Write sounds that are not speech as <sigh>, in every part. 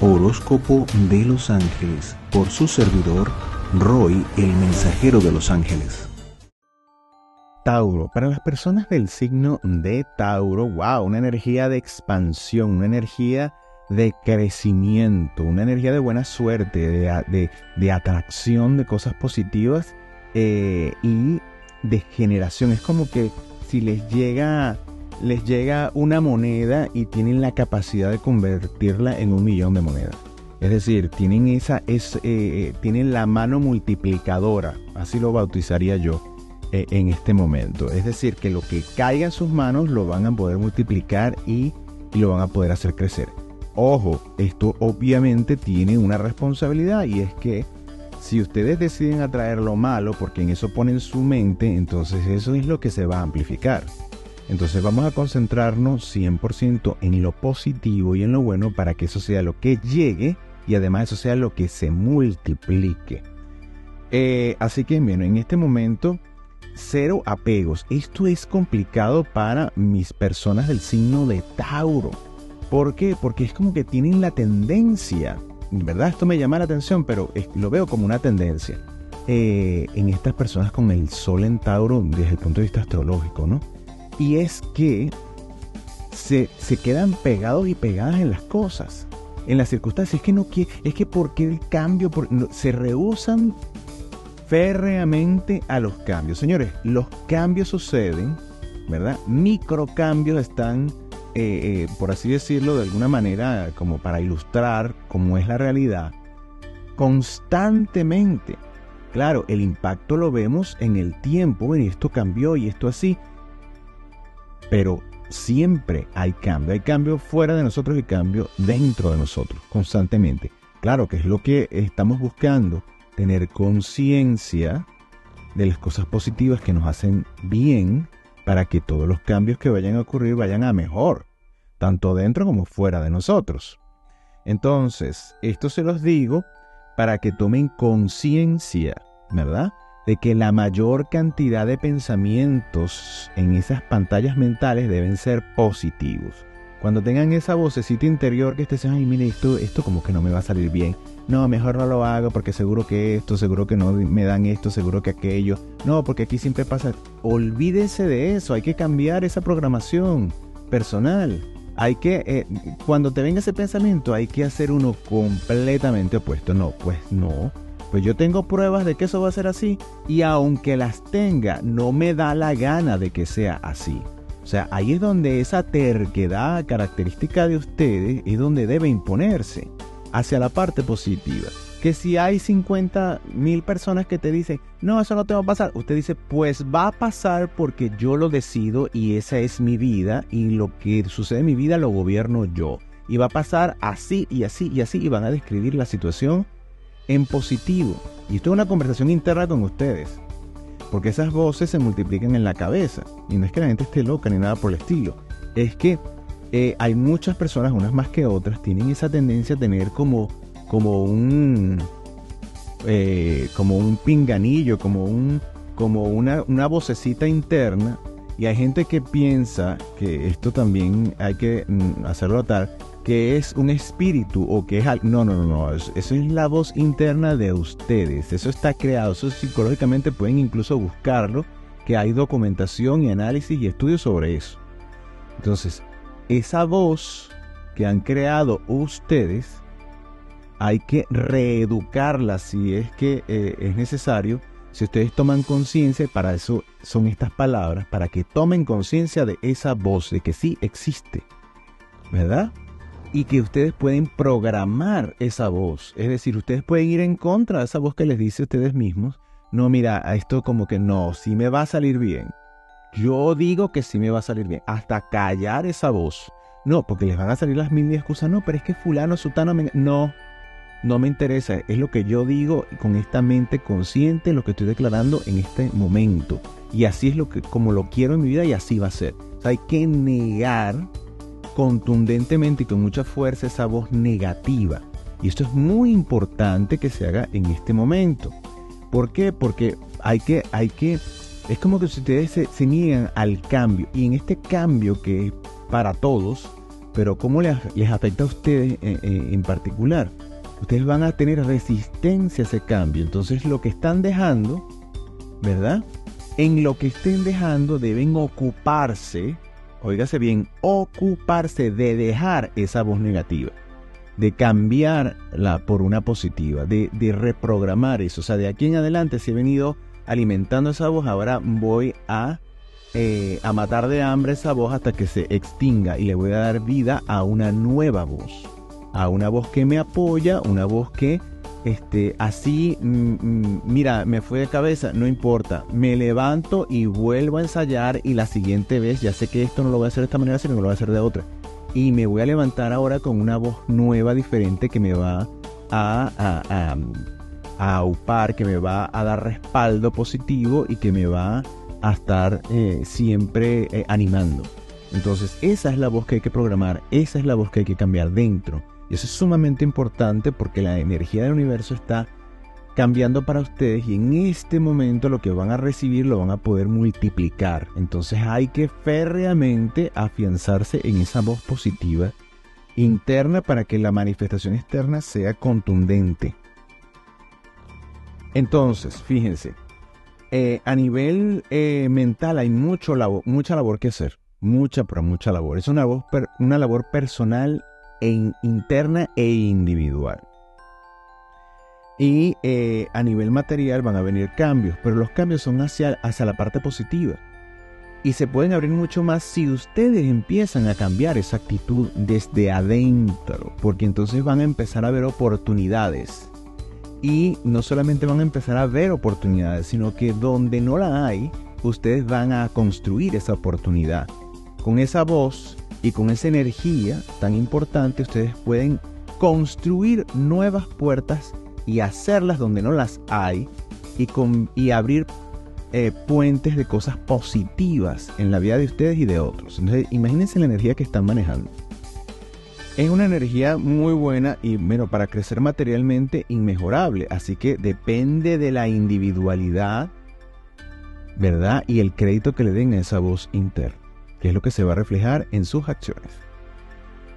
Horóscopo de los Ángeles por su servidor Roy, el mensajero de los ángeles. Tauro, para las personas del signo de Tauro, wow, una energía de expansión, una energía de crecimiento, una energía de buena suerte, de, atracción de cosas positivas eh, y de generación. Es como que si les llega les llega una moneda y tienen la capacidad de convertirla en un millón de monedas. Es decir, tienen esa, es, eh, eh, tienen la mano multiplicadora, así lo bautizaría yo eh, en este momento. Es decir, que lo que caiga en sus manos lo van a poder multiplicar y, y lo van a poder hacer crecer. Ojo, esto obviamente tiene una responsabilidad y es que si ustedes deciden atraer lo malo porque en eso ponen su mente, entonces eso es lo que se va a amplificar. Entonces vamos a concentrarnos 100% en lo positivo y en lo bueno para que eso sea lo que llegue y además eso sea lo que se multiplique. Eh, así que bueno, en este momento cero apegos. Esto es complicado para mis personas del signo de Tauro. ¿Por qué? Porque es como que tienen la tendencia, ¿verdad? Esto me llama la atención, pero lo veo como una tendencia. Eh, en estas personas con el sol en Tauro desde el punto de vista astrológico, ¿no? Y es que se, quedan pegados y pegadas en las cosas, en las circunstancias. Es que no es que porque el cambio, se rehusan férreamente a los cambios. Señores, los cambios suceden, ¿verdad? Microcambios están, eh, eh, por así decirlo, de alguna manera, como para ilustrar cómo es la realidad, constantemente. Claro, el impacto lo vemos en el tiempo, y esto cambió y esto así, pero siempre hay cambio. Hay cambio fuera de nosotros y cambio dentro de nosotros, constantemente. Claro que es lo que estamos buscando, tener conciencia de las cosas positivas que nos hacen bien para que todos los cambios que vayan a ocurrir vayan a mejor, tanto dentro como fuera de nosotros. Entonces, esto se los digo para que tomen conciencia, ¿verdad? De que la mayor cantidad de pensamientos en esas pantallas mentales deben ser positivos. Cuando tengan esa vocecita interior que esté ay, mire, esto, esto como que no me va a salir bien. No, mejor no lo hago porque seguro que esto, seguro que no me dan esto, seguro que aquello. No, porque aquí siempre pasa. Olvídese de eso, hay que cambiar esa programación personal. Hay que, eh, cuando te venga ese pensamiento, hay que hacer uno completamente opuesto. No, pues no pues yo tengo pruebas de que eso va a ser así y aunque las tenga, no me da la gana de que sea así. O sea, ahí es donde esa terquedad característica de ustedes es donde debe imponerse hacia la parte positiva. Que si hay 50 mil personas que te dicen, no, eso no te va a pasar, usted dice, pues va a pasar porque yo lo decido y esa es mi vida y lo que sucede en mi vida lo gobierno yo. Y va a pasar así y así y así y van a describir la situación en positivo. Y esto es una conversación interna con ustedes. Porque esas voces se multiplican en la cabeza. Y no es que la gente esté loca ni nada por el estilo. Es que eh, hay muchas personas, unas más que otras, tienen esa tendencia a tener como, como un... Eh, como un pinganillo, como, un, como una, una vocecita interna y hay gente que piensa que esto también hay que mm, hacerlo notar, que es un espíritu o que es algo. No, no, no, no. Eso es la voz interna de ustedes. Eso está creado. Eso psicológicamente pueden incluso buscarlo, que hay documentación y análisis y estudios sobre eso. Entonces, esa voz que han creado ustedes, hay que reeducarla si es que eh, es necesario. Si ustedes toman conciencia, para eso son estas palabras, para que tomen conciencia de esa voz, de que sí existe. ¿Verdad? Y que ustedes pueden programar esa voz. Es decir, ustedes pueden ir en contra de esa voz que les dice a ustedes mismos, no, mira, esto como que no, sí me va a salir bien. Yo digo que sí me va a salir bien, hasta callar esa voz. No, porque les van a salir las mil excusas, no, pero es que fulano, sutano, me... no, no me interesa, es lo que yo digo con esta mente consciente, lo que estoy declarando en este momento. Y así es lo que, como lo quiero en mi vida y así va a ser. hay que negar contundentemente y con mucha fuerza esa voz negativa. Y esto es muy importante que se haga en este momento. ¿Por qué? Porque hay que, hay que, es como que si ustedes se, niegan al cambio. Y en este cambio que es para todos, pero ¿cómo les, afecta a ustedes en particular? Ustedes van a tener resistencia a ese cambio. Entonces lo que están dejando, ¿verdad? En lo que estén dejando deben ocuparse, oígase bien, ocuparse de dejar esa voz negativa de cambiarla por una positiva, de, reprogramar eso. O sea, de aquí en adelante, si he venido alimentando esa voz, ahora voy a, eh, a matar de hambre esa voz hasta que se extinga y le voy a dar vida a una nueva voz. A una voz que me apoya, una voz que este, así, mm, mm, mira, me fue de cabeza, no importa, me levanto y vuelvo a ensayar y la siguiente vez ya sé que esto no lo voy a hacer de esta manera, sino que lo voy a hacer de otra y me voy a levantar ahora con una voz nueva, diferente, que me va a, a, aupar, que me va a dar respaldo positivo y que me va a estar eh, siempre eh, animando. Entonces, esa es la voz que hay que programar, esa es la voz que hay que cambiar dentro. Y eso es sumamente importante porque la energía del universo está cambiando para ustedes y en este momento lo que van a recibir lo van a poder multiplicar. Entonces hay que férreamente afianzarse en esa voz positiva interna para que la manifestación externa sea contundente. Entonces, fíjense, eh, a nivel eh, mental hay mucho mucha labor que hacer, mucha, pero mucha labor. Es una, voz una labor personal, e interna e individual. Y eh, a nivel material van a venir cambios, pero los cambios son hacia, hacia la parte positiva. Y se pueden abrir mucho más si ustedes empiezan a cambiar esa actitud desde adentro, porque entonces van a empezar a ver oportunidades. Y no solamente van a empezar a ver oportunidades, sino que donde no la hay, ustedes van a construir esa oportunidad. Con esa voz y con esa energía tan importante, ustedes pueden construir nuevas puertas y hacerlas donde no las hay y, con, y abrir eh, puentes de cosas positivas en la vida de ustedes y de otros. Entonces, imagínense la energía que están manejando. Es una energía muy buena y bueno, para crecer materialmente inmejorable. Así que depende de la individualidad, ¿verdad? Y el crédito que le den a esa voz interna, que es lo que se va a reflejar en sus acciones.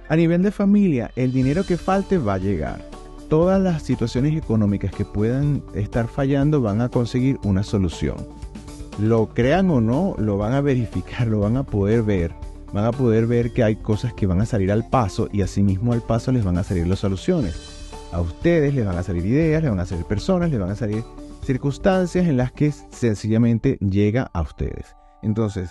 A nivel de familia, el dinero que falte va a llegar todas las situaciones económicas que puedan estar fallando van a conseguir una solución. Lo crean o no, lo van a verificar, <laughs> lo van a poder ver. Van a poder ver que hay cosas que van a salir al paso y asimismo al paso les van a salir las soluciones. A ustedes les van a salir ideas, les van a salir personas, les van a salir circunstancias en las que sencillamente llega a ustedes. Entonces,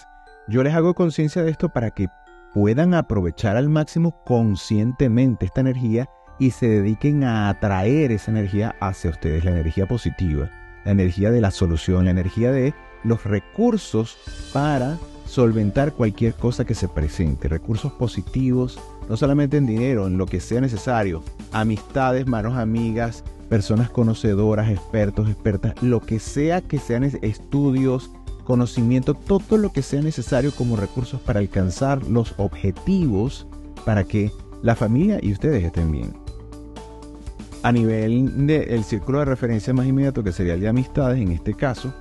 yo les hago conciencia de esto para que puedan aprovechar al máximo conscientemente esta energía y se dediquen a atraer esa energía hacia ustedes, la energía positiva, la energía de la solución, la energía de los recursos para solventar cualquier cosa que se presente, recursos positivos, no solamente en dinero, en lo que sea necesario, amistades, manos amigas, personas conocedoras, expertos, expertas, lo que sea que sean estudios, conocimiento, todo lo que sea necesario como recursos para alcanzar los objetivos para que la familia y ustedes estén bien a nivel del círculo de referencia más inmediato, que sería el de amistades, en este caso,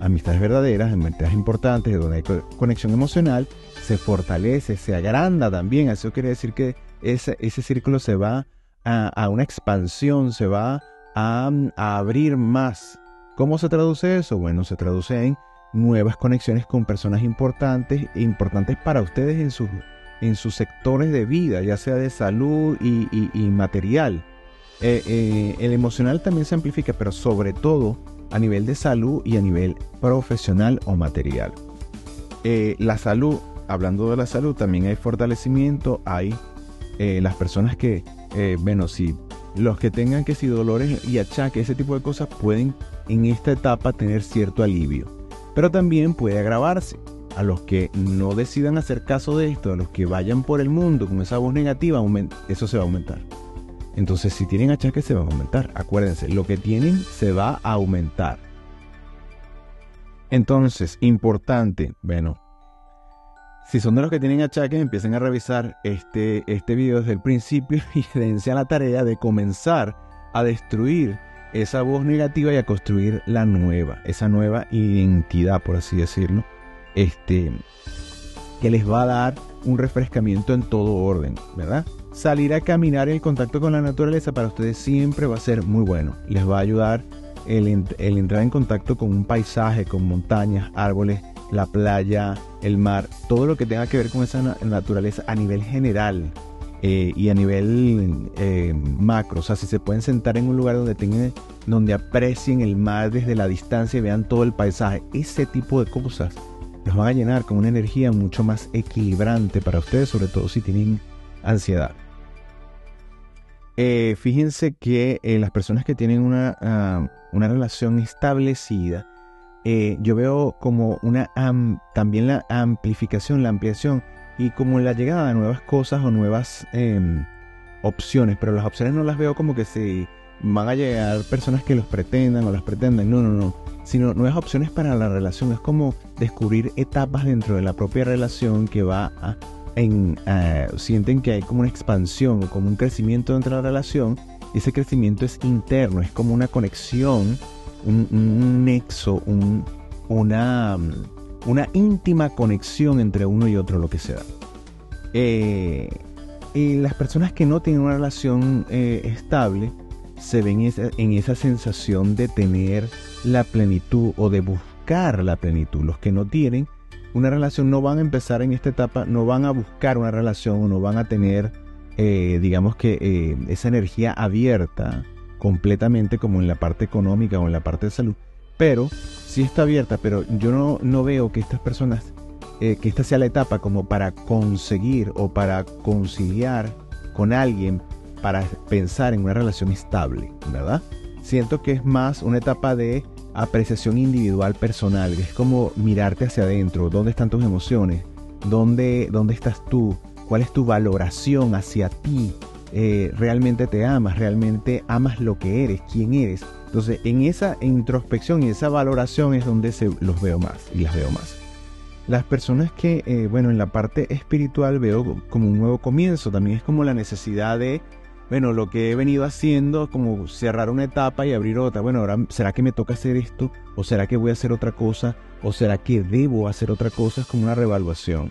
amistades verdaderas, amistades importantes, donde hay conexión emocional, se fortalece, se agranda también. Eso quiere decir que ese, ese círculo se va a, una expansión, se va a, abrir más. ¿Cómo se traduce eso? Bueno, se traduce en nuevas conexiones con personas importantes, importantes para ustedes en sus, en sus sectores de vida, ya sea de salud y, material. Eh, eh, el emocional también se amplifica, pero sobre todo a nivel de salud y a nivel profesional o material. Eh, la salud, hablando de la salud, también hay fortalecimiento, hay las personas que, bueno, si los que tengan que si dolores y achaques, ese tipo de cosas pueden en esta etapa tener cierto alivio. Pero también puede agravarse. A los que no decidan hacer caso de esto, a los que vayan por el mundo con esa voz negativa, eso se va a aumentar. Entonces, si tienen achaques, se va a aumentar. Acuérdense, lo que tienen se va a aumentar. Entonces, importante, bueno, si son de los que tienen achaques, empiecen a revisar este, este video desde el principio <laughs> y dense a la tarea de comenzar a destruir esa voz negativa y a construir la nueva, esa nueva identidad, por así decirlo. Este, que les va a dar un refrescamiento en todo orden, ¿verdad? Salir a caminar en contacto con la naturaleza para ustedes siempre va a ser muy bueno. Les va a ayudar el, entrar en contacto con un paisaje, con montañas, árboles, la playa, el mar, todo lo que tenga que ver con esa naturaleza a nivel general eh, y a nivel eh, macro. O sea, si se pueden sentar en un lugar donde tengan, donde aprecien el mar desde la distancia y vean todo el paisaje, ese tipo de cosas los van a llenar con una energía mucho más equilibrante para ustedes, sobre todo si tienen ansiedad. Eh, fíjense que las personas que tienen una, ah, una relación establecida, yo veo como una también la amplificación, la ampliación y como la llegada de nuevas cosas o nuevas em, opciones, pero las opciones no las veo como que si van a llegar personas que los pretendan o las pretendan, no, no, no, sino nuevas opciones para la relación, es como descubrir etapas dentro de la propia relación que va a, en, sienten que hay como una expansión o como un crecimiento dentro de la relación, ese crecimiento es interno, es como una conexión, un, nexo, un, una una íntima conexión entre uno y otro, lo que sea. Eh, y las personas que no tienen una relación eh, estable se ven en esa sensación de tener la plenitud o de buscar la plenitud. Los que no tienen una relación no van a empezar en esta etapa, no van a buscar una relación o no van a tener, eh, digamos que, esa energía abierta completamente como en la parte económica o en la parte de salud. Pero sí está abierta, pero yo no, no veo que estas personas, eh, que esta sea la etapa como para conseguir o para conciliar con alguien para pensar en una relación estable, ¿verdad? Siento que es más una etapa de apreciación individual personal, es como mirarte hacia adentro, dónde están tus emociones, dónde, dónde estás tú, cuál es tu valoración hacia ti, eh, realmente te amas, realmente amas lo que eres, quién eres. Entonces, en esa introspección y esa valoración es donde se, los veo más y las veo más. Las personas que, eh, bueno, en la parte espiritual veo como un nuevo comienzo, también es como la necesidad de, bueno, lo que he venido haciendo, como cerrar una etapa y abrir otra. Bueno, ahora, ¿será que me toca hacer esto? ¿O será que voy a hacer otra cosa? ¿O será que debo hacer otra cosa? Es como una revaluación.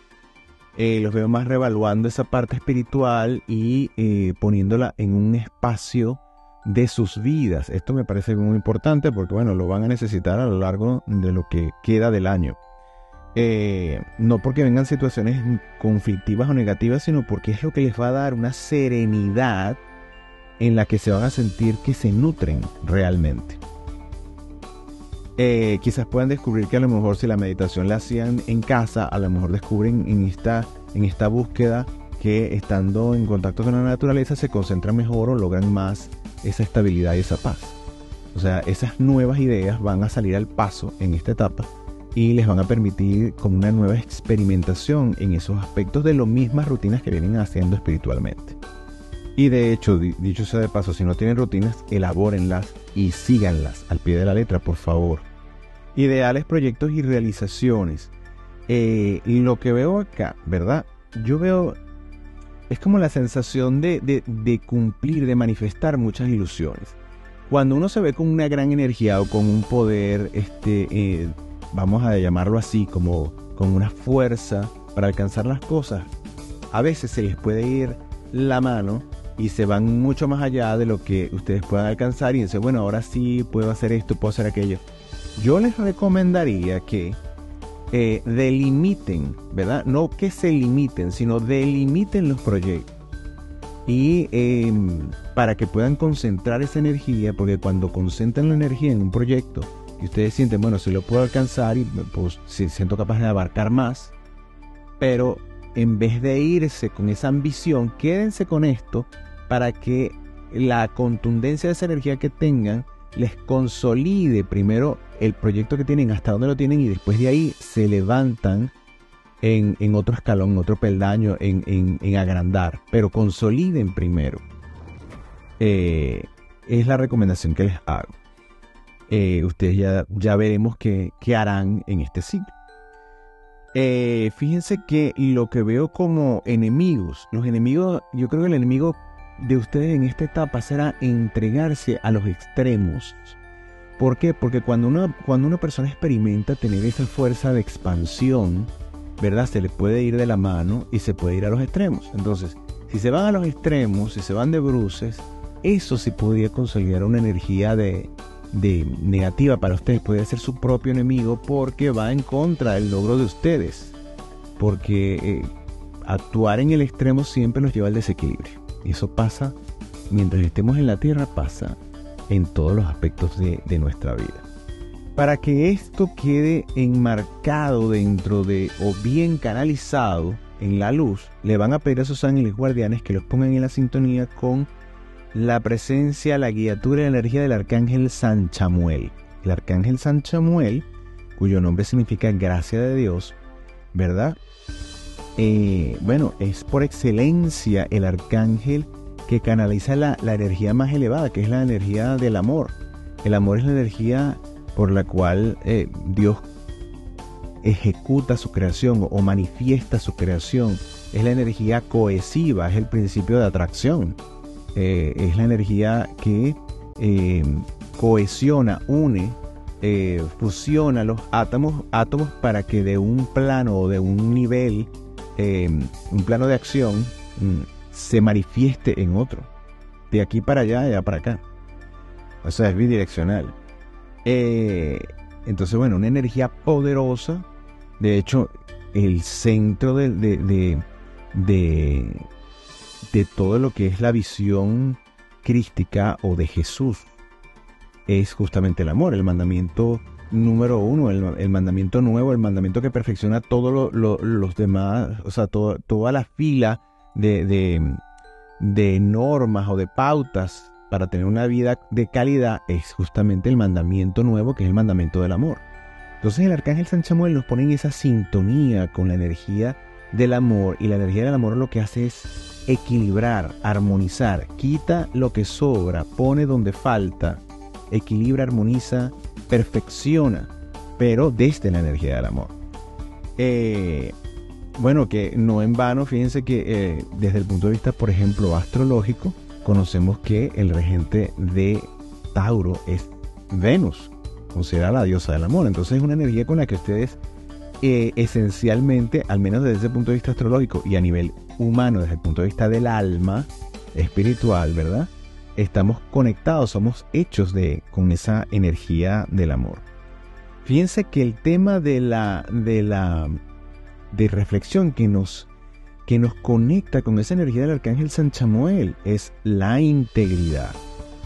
Eh, los veo más revaluando esa parte espiritual y eh, poniéndola en un espacio de sus vidas. Esto me parece muy importante porque, bueno, lo van a necesitar a lo largo de lo que queda del año. Eh, no porque vengan situaciones conflictivas o negativas, sino porque es lo que les va a dar una serenidad en la que se van a sentir que se nutren realmente. Eh, quizás puedan descubrir que a lo mejor si la meditación la hacían en casa, a lo mejor descubren en esta, en esta búsqueda que estando en contacto con la naturaleza se concentran mejor o logran más esa estabilidad y esa paz. O sea, esas nuevas ideas van a salir al paso en esta etapa y les van a permitir como una nueva experimentación en esos aspectos de las mismas rutinas que vienen haciendo espiritualmente. Y de hecho, dicho sea de paso, si no tienen rutinas, elabórenlas y síganlas al pie de la letra, por favor. Ideales, proyectos y realizaciones. Eh, lo que veo acá, ¿verdad? Yo veo, es como la sensación de, cumplir, de manifestar muchas ilusiones. Cuando uno se ve con una gran energía o con un poder, este, eh, vamos a llamarlo así, como con una fuerza para alcanzar las cosas, a veces se les puede ir la mano y se van mucho más allá de lo que ustedes puedan alcanzar y dicen, bueno, ahora sí puedo hacer esto, puedo hacer aquello. Yo les recomendaría que eh, delimiten, ¿verdad? No que se limiten, sino delimiten los proyectos. Y em, para que puedan concentrar esa energía, porque cuando concentran la energía en un proyecto y ustedes sienten, bueno, si lo puedo alcanzar y pues si siento capaz de abarcar más, pero en vez de irse con esa ambición, quédense con esto para que la contundencia de esa energía que tengan les consolide primero el proyecto que tienen, hasta dónde lo tienen, y después de ahí se levantan en, otro escalón, en otro peldaño, en, agrandar, pero consoliden primero. Eh, es la recomendación que les hago. Eh, ustedes ya, ya veremos qué, harán en este ciclo. Eh, fíjense que lo que veo como enemigos, los enemigos, yo creo que el enemigo de ustedes en esta etapa será entregarse a los extremos. ¿Por qué? Porque cuando una, cuando una persona experimenta tener esa fuerza de expansión, ¿verdad? Se le puede ir de la mano y se puede ir a los extremos. Entonces, si se van a los extremos, si se van de bruces, eso sí podría consolidar una energía de, negativa para ustedes, podría ser su propio enemigo porque va en contra del logro de ustedes. Porque eh, actuar en el extremo siempre nos lleva al desequilibrio. Y eso pasa, mientras estemos en la Tierra, pasa en todos los aspectos de, nuestra vida. Para que esto quede enmarcado dentro de o bien canalizado en la luz, le van a pedir a sus ángeles guardianes que los pongan en la sintonía con la presencia, la guiatura y la energía del arcángel San Chamuel. El arcángel San Chamuel, cuyo nombre significa gracia de Dios, ¿verdad? Eh, bueno, es por excelencia el arcángel que canaliza la, energía más elevada, que es la energía del amor. El amor es la energía por la cual eh, Dios ejecuta su creación o manifiesta su creación. Es la energía cohesiva, es el principio de atracción. Eh, es la energía que cohesiona, une, fusiona los átomos, átomos para que de un plano o de un nivel, un plano de acción, mm, se manifieste en otro. De aquí para allá, allá para acá. O sea, es bidireccional. entonces, bueno, una energía poderosa. De hecho, el centro de, de de todo lo que es la visión crística o de Jesús es justamente el amor, el mandamiento número uno, el, mandamiento nuevo, el mandamiento que perfecciona todos los demás, o sea, toda la fila de, de, normas o de pautas para tener una vida de calidad es justamente el mandamiento nuevo, que es el mandamiento del amor. Entonces el arcángel San Chamuel nos pone en esa sintonía con la energía del amor y la energía del amor lo que hace es equilibrar, armonizar, quita lo que sobra, pone donde falta, equilibra, armoniza, perfecciona, pero desde la energía del amor. Eh, bueno, que no en vano, fíjense que eh, desde el punto de vista, por ejemplo, astrológico, conocemos que el regente de Tauro es Venus, considera la diosa del amor. Entonces es una energía con la que ustedes eh, esencialmente, al menos desde ese punto de vista astrológico y a nivel humano, desde el punto de vista del alma espiritual, ¿verdad? Estamos conectados, somos hechos de, con esa energía del amor. Fíjense que el tema de la, de la de reflexión que nos, que nos conecta con esa energía del arcángel San Chamuel es la integridad.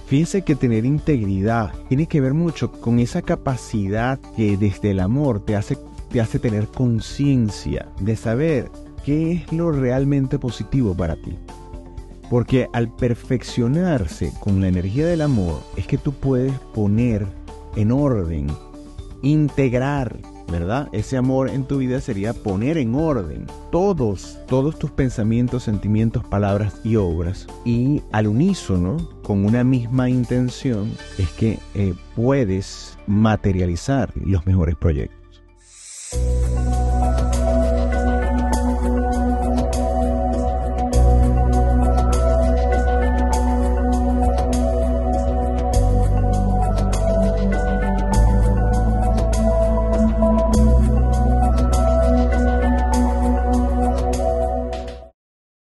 Fíjense que tener integridad tiene que ver mucho con esa capacidad que desde el amor te hace te hace tener conciencia de saber qué es lo realmente positivo para ti. Porque al perfeccionarse con la energía del amor es que tú puedes poner en orden, integrar, ¿verdad? Ese amor en tu vida sería poner en orden todos, todos tus pensamientos, sentimientos, palabras y obras. Y al unísono, con una misma intención, es que eh, puedes materializar los mejores proyectos.